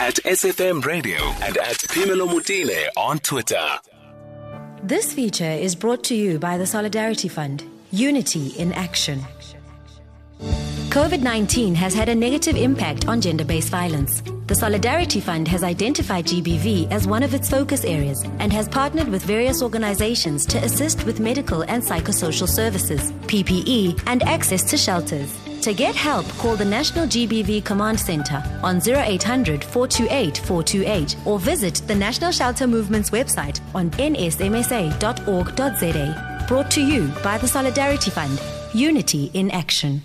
at SFM Radio and at Pimelo Mutile on Twitter. This feature is brought to you by the Solidarity Fund, Unity in Action. COVID 19 has had a negative impact on gender based violence. The Solidarity Fund has identified GBV as one of its focus areas and has partnered with various organizations to assist with medical and psychosocial services, PPE, and access to shelters. To get help, call the National GBV Command Center on 0800 428 428 or visit the National Shelter Movement's website on nsmsa.org.za. Brought to you by the Solidarity Fund, Unity in Action.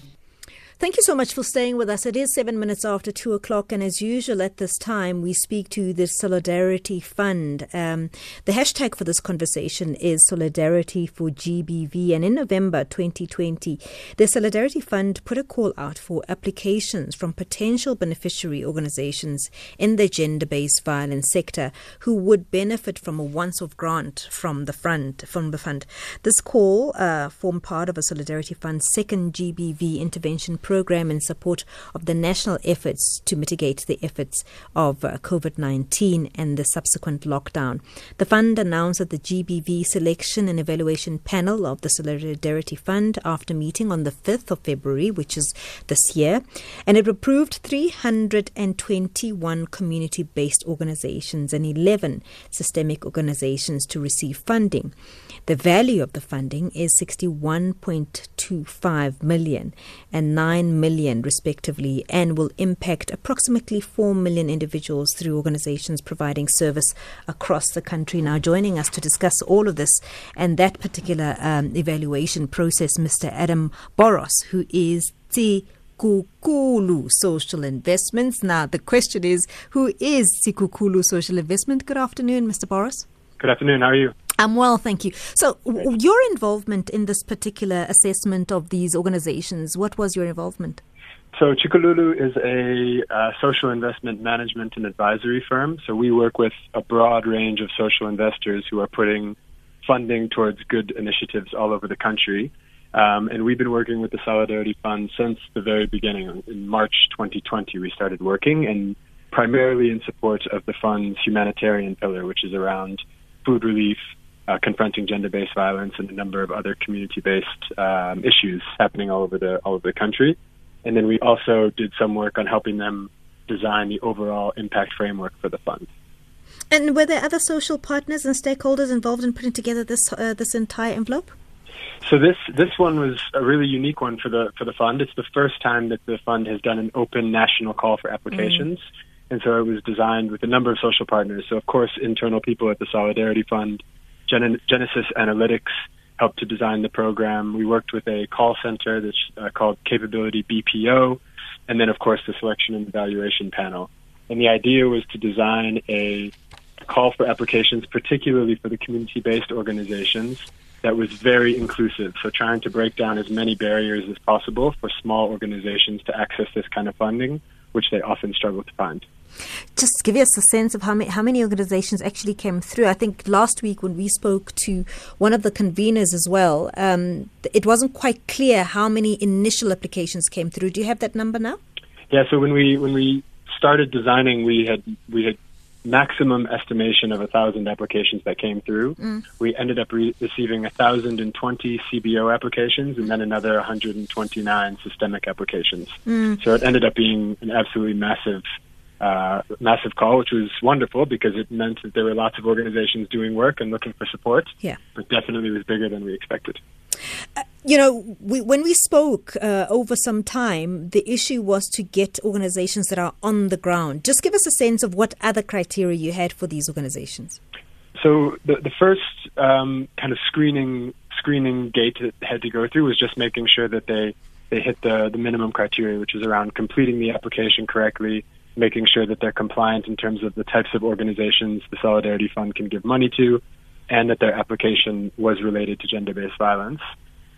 Thank you so much for staying with us. It is seven minutes after two o'clock, and as usual at this time, we speak to the Solidarity Fund. Um, the hashtag for this conversation is Solidarity for GBV, and in November 2020, the Solidarity Fund put a call out for applications from potential beneficiary organizations in the gender based violence sector who would benefit from a once off grant from the fund. From the fund. This call uh, formed part of a Solidarity Fund's second GBV intervention program in support of the national efforts to mitigate the efforts of uh, COVID 19 and the subsequent lockdown. The fund announced that the GBV selection and evaluation panel of the Solidarity Fund after meeting on the 5th of February, which is this year, and it approved 321 community based organizations and 11 systemic organizations to receive funding. The value of the funding is 61.25 million and 9 million respectively and will impact approximately 4 million individuals through organizations providing service across the country. Now joining us to discuss all of this and that particular um, evaluation process Mr. Adam Boros who is the Tshikululu Social Investments. Now, the question is, who is Tshikululu Social Investment? Good afternoon, Mr. Boros. Good afternoon. How are you? I'm well, thank you. So, w- your involvement in this particular assessment of these organizations, what was your involvement? So, Tshikululu is a uh, social investment management and advisory firm. So, we work with a broad range of social investors who are putting funding towards good initiatives all over the country. Um, and we've been working with the Solidarity Fund since the very beginning. In March 2020, we started working, and primarily in support of the fund's humanitarian pillar, which is around food relief, uh, confronting gender-based violence, and a number of other community-based um, issues happening all over the all over the country. And then we also did some work on helping them design the overall impact framework for the fund. And were there other social partners and stakeholders involved in putting together this uh, this entire envelope? So this this one was a really unique one for the for the fund. It's the first time that the fund has done an open national call for applications. Mm. And so it was designed with a number of social partners. So of course, internal people at the Solidarity Fund, Gen- Genesis Analytics helped to design the program. We worked with a call center that's uh, called Capability BPO, and then of course the selection and evaluation panel. And the idea was to design a call for applications, particularly for the community-based organizations, that was very inclusive. So trying to break down as many barriers as possible for small organizations to access this kind of funding, which they often struggle to find. Just give us a sense of how many, how many organizations actually came through. I think last week when we spoke to one of the conveners as well, um, it wasn't quite clear how many initial applications came through. Do you have that number now? Yeah. So when we when we started designing, we had we had maximum estimation of a thousand applications that came through. Mm. We ended up re- receiving a thousand and twenty CBO applications, and then another 129 systemic applications. Mm. So it ended up being an absolutely massive uh, massive call, which was wonderful because it meant that there were lots of organizations doing work and looking for support. Yeah. But definitely was bigger than we expected. Uh, you know, we, when we spoke uh, over some time, the issue was to get organizations that are on the ground. Just give us a sense of what other criteria you had for these organizations. So the, the first um, kind of screening screening gate that had to go through was just making sure that they they hit the the minimum criteria, which is around completing the application correctly, making sure that they're compliant in terms of the types of organizations the Solidarity Fund can give money to, and that their application was related to gender based violence.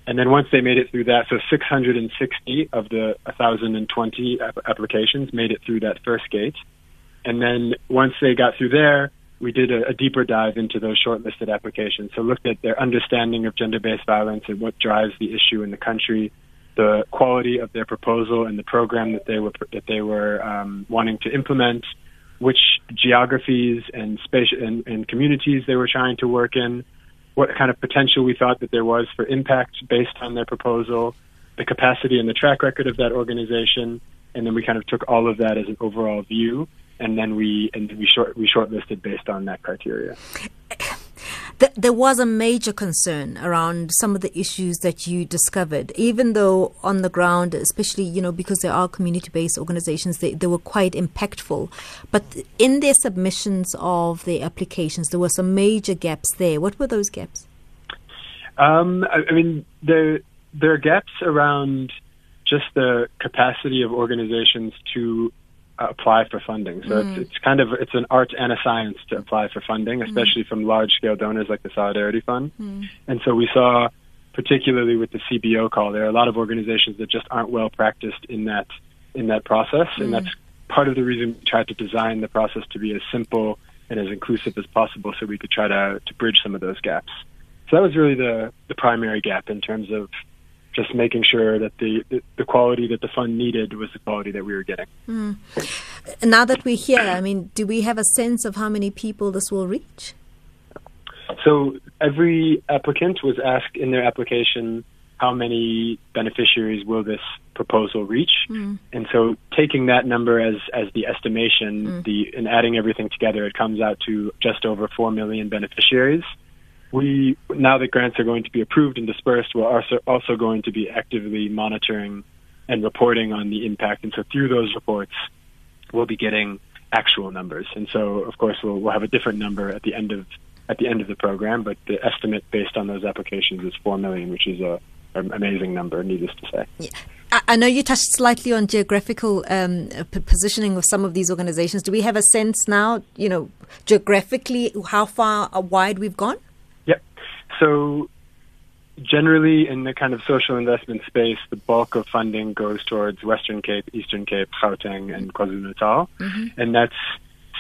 And then once they made it through that, so 660 of the 1,020 applications made it through that first gate. And then once they got through there, we did a, a deeper dive into those shortlisted applications. So looked at their understanding of gender based violence and what drives the issue in the country, the quality of their proposal and the program that they were that they were um, wanting to implement, which geographies and space and, and communities they were trying to work in, what kind of potential we thought that there was for impact based on their proposal, the capacity and the track record of that organization, and then we kind of took all of that as an overall view, and then we and we short we shortlisted based on that criteria th- there was a major concern around some of the issues that you discovered, even though on the ground, especially, you know, because there are community based organizations, they, they were quite impactful. But in their submissions of their applications, there were some major gaps there. What were those gaps? Um, I, I mean, there, there are gaps around just the capacity of organizations to apply for funding. So mm. it's, it's kind of it's an art and a science to apply for funding, mm. especially mm. from large scale donors like the Solidarity Fund. Mm. And so we saw, particularly with the CBO call, there are a lot of organizations that just aren't well practiced in that in that process, and mm. that's part of the reason we tried to design the process to be as simple and as inclusive as possible, so we could try to to bridge some of those gaps. So that was really the the primary gap in terms of just making sure that the, the, quality that the fund needed was the quality that we were getting. Mm. Now that we're here, I mean, do we have a sense of how many people this will reach? So every applicant was asked in their application how many beneficiaries will this proposal reach, mm. and so taking that number as as the estimation, mm. the and adding everything together, it comes out to just over four million beneficiaries we now that grants are going to be approved and dispersed, we're also also going to be actively monitoring and reporting on the impact. And so through those reports, we'll be getting actual numbers. And so, of course, we'll we'll have a different number at the end of at the end of the program. But the estimate based on those applications is four million, which is a an amazing number, needless to say. Yeah. I know you touched slightly on geographical um, positioning of some of these organizations. Do we have a sense now, you know, geographically, how far wide we've gone? So generally in the kind of social investment space, the bulk of funding goes towards Western Cape, Eastern Cape, Gauteng, and KwaZulu-Natal. Mm-hmm. And that's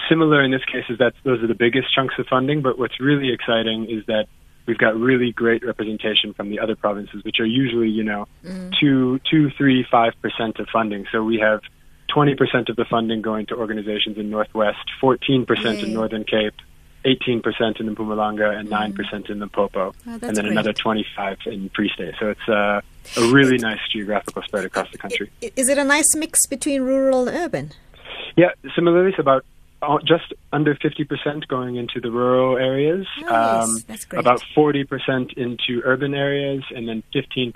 similar in this case is that those are the biggest chunks of funding. But what's really exciting is that we've got really great representation from the other provinces, which are usually, you know, mm. two, two, three, five percent of funding. So we have 20% of the funding going to organizations in Northwest, 14% in Northern Cape, 18% in the Mpumalanga and 9% mm. in the Popo, oh, and then great. another 25 in Free State. So it's uh, a really nice geographical spread across the country. Is it a nice mix between rural and urban? Yeah, similarly, it's about uh, just under 50% going into the rural areas, nice. um, That's great. about 40% into urban areas, and then 15%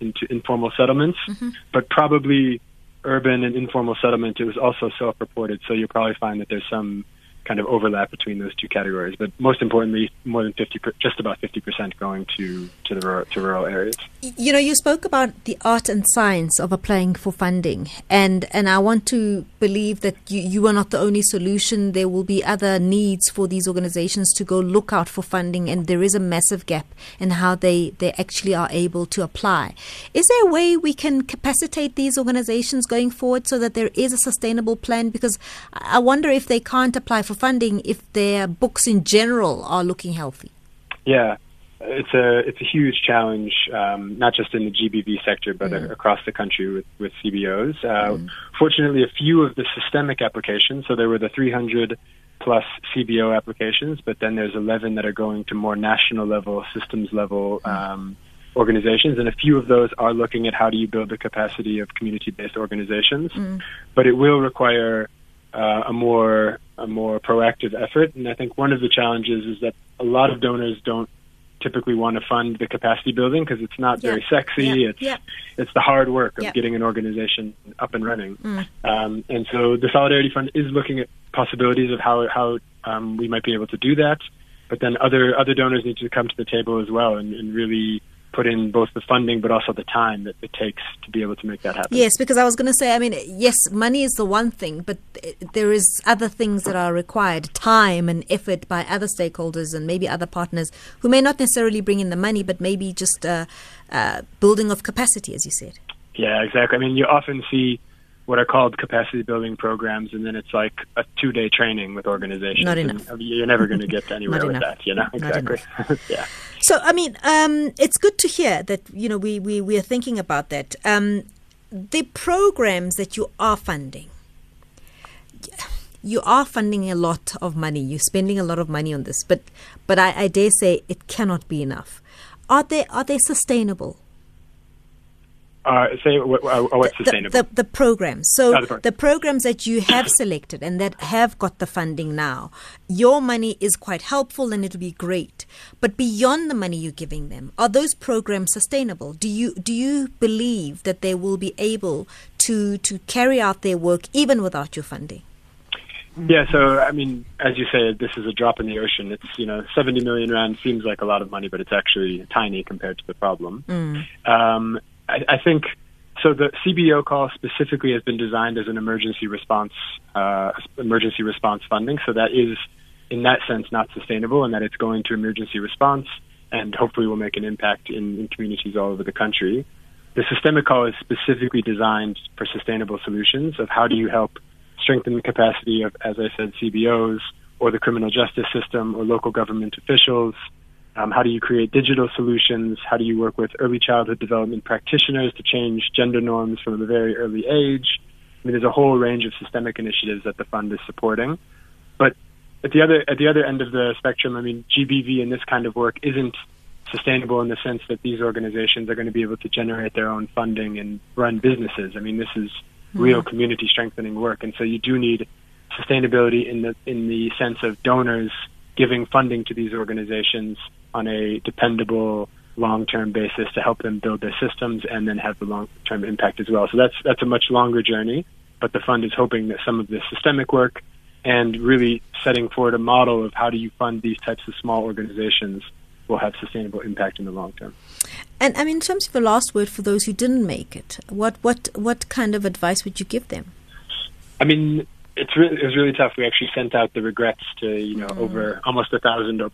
into informal settlements. Mm-hmm. But probably urban and informal settlement, it was also self-reported, so you'll probably find that there's some kind of overlap between those two categories. But most importantly, more than 50, just about 50% going to, to the rural, to rural areas. You know, you spoke about the art and science of applying for funding, and, and I want to believe that you, you are not the only solution. There will be other needs for these organizations to go look out for funding, and there is a massive gap in how they, they actually are able to apply. Is there a way we can capacitate these organizations going forward so that there is a sustainable plan? Because I wonder if they can't apply for funding if their books in general are looking healthy? Yeah, it's a it's a huge challenge, um, not just in the GBV sector, but mm. across the country with with CBOs. Uh, mm. Fortunately, a few of the systemic applications. So there were the 300 plus CBO applications, but then there's 11 that are going to more national level, systems level. Mm. Um, organizations, and a few of those are looking at how do you build the capacity of community-based organizations. Mm. But it will require uh, a more a more proactive effort. And I think one of the challenges is that a lot of donors don't typically want to fund the capacity building because it's not very sexy. It's it's the hard work of getting an organization up and running. Mm. Um, and so the Solidarity Fund is looking at possibilities of how how um, we might be able to do that. But then other other donors need to come to the table as well and, and really put in both the funding but also the time that it takes to be able to make that happen. Yes, because I was going to say, I mean, yes, money is the one thing, but there is other things that are required, time and effort by other stakeholders and maybe other partners who may not necessarily bring in the money, but maybe just uh, uh, building of capacity, as you said. Yeah, exactly. I mean, you often see what are called capacity building programs, and then it's like a two day training with organizations. Not enough. You're never going to get anywhere with that, you know? Exactly. yeah. So, I mean, um, it's good to hear that, you know, we, we, we are thinking about that. Um, the programs that you are funding, you are funding a lot of money. You're spending a lot of money on this, but but I, I dare say it cannot be enough. Are they are they sustainable? Uh, say what, uh, what's the, sustainable? The, the, programs. So Oh, the pro- the programs that you have selected and that have got the funding now, your money is quite helpful and it'll be great. But beyond the money you're giving them, are those programs sustainable? Do you do you believe that they will be able to to carry out their work even without your funding? Yeah, so I mean, as you say, this is a drop in the ocean. It's you know, 70 million rand seems like a lot of money, but it's actually tiny compared to the problem. Um, I, I think so. The CBO call specifically has been designed as an emergency response, uh, emergency response funding. So that is, in that sense, not sustainable, and that it's going to emergency response, and hopefully will make an impact in, in communities all over the country. The systemic call is specifically designed for sustainable solutions of how do you help strengthen the capacity of, as I said, CBOs or the criminal justice system or local government officials. Um, how do you create digital solutions? How do you work with early childhood development practitioners to change gender norms from a very early age? I mean, there's a whole range of systemic initiatives that the fund is supporting. But at the other at the other end of the spectrum, I mean, GBV and this kind of work isn't sustainable in the sense that these organizations are going to be able to generate their own funding and run businesses. I mean, this is real community strengthening work, and so you do need sustainability in the in the sense of donors giving funding to these organizations on a dependable long-term basis to help them build their systems and then have the long-term impact as well. So that's that's a much longer journey, but the fund is hoping that some of this systemic work and really setting forward a model of how do you fund these types of small organizations will have sustainable impact in the long term. And I mean, in terms of the last word for those who didn't make it, what what what kind of advice would you give them? I mean, it's really, it was really tough. We actually sent out the regrets to you know over almost a thousand uh,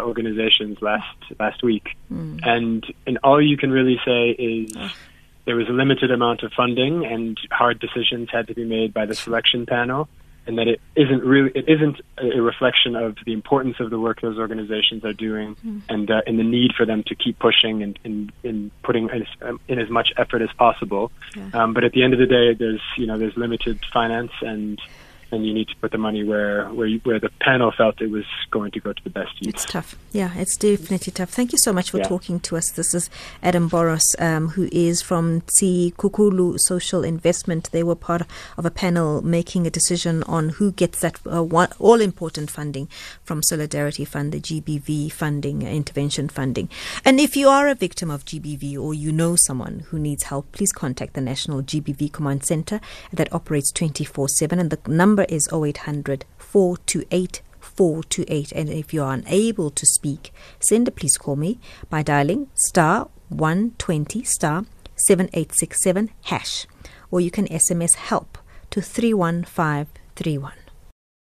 organizations last last week, and and all you can really say is there was a limited amount of funding and hard decisions had to be made by the selection panel, and that it isn't really it isn't a reflection of the importance of the work those organizations are doing and uh, and the need for them to keep pushing and and, and putting in, um, in as much effort as possible. Um, but at the end of the day, there's you know there's limited finance and and you need to put the money where where you, where the panel felt it was going to go to the best use. It's tough. Yeah, it's definitely tough. Thank you so much for Yeah. talking to us. This is Adam Boros, um, who is from Tshikululu Social Investment. They were part of a panel making a decision on who gets that uh, one, all important funding from Solidarity Fund, the GBV funding, uh, intervention funding. And if you are a victim of GBV or you know someone who needs help, please contact the National GBV Command Center that operates 24 7. And the number is 0800 428 428. And if you are unable to speak, send a please call me by dialing star 120 star 7867 hash. Or you can SMS help to 31531.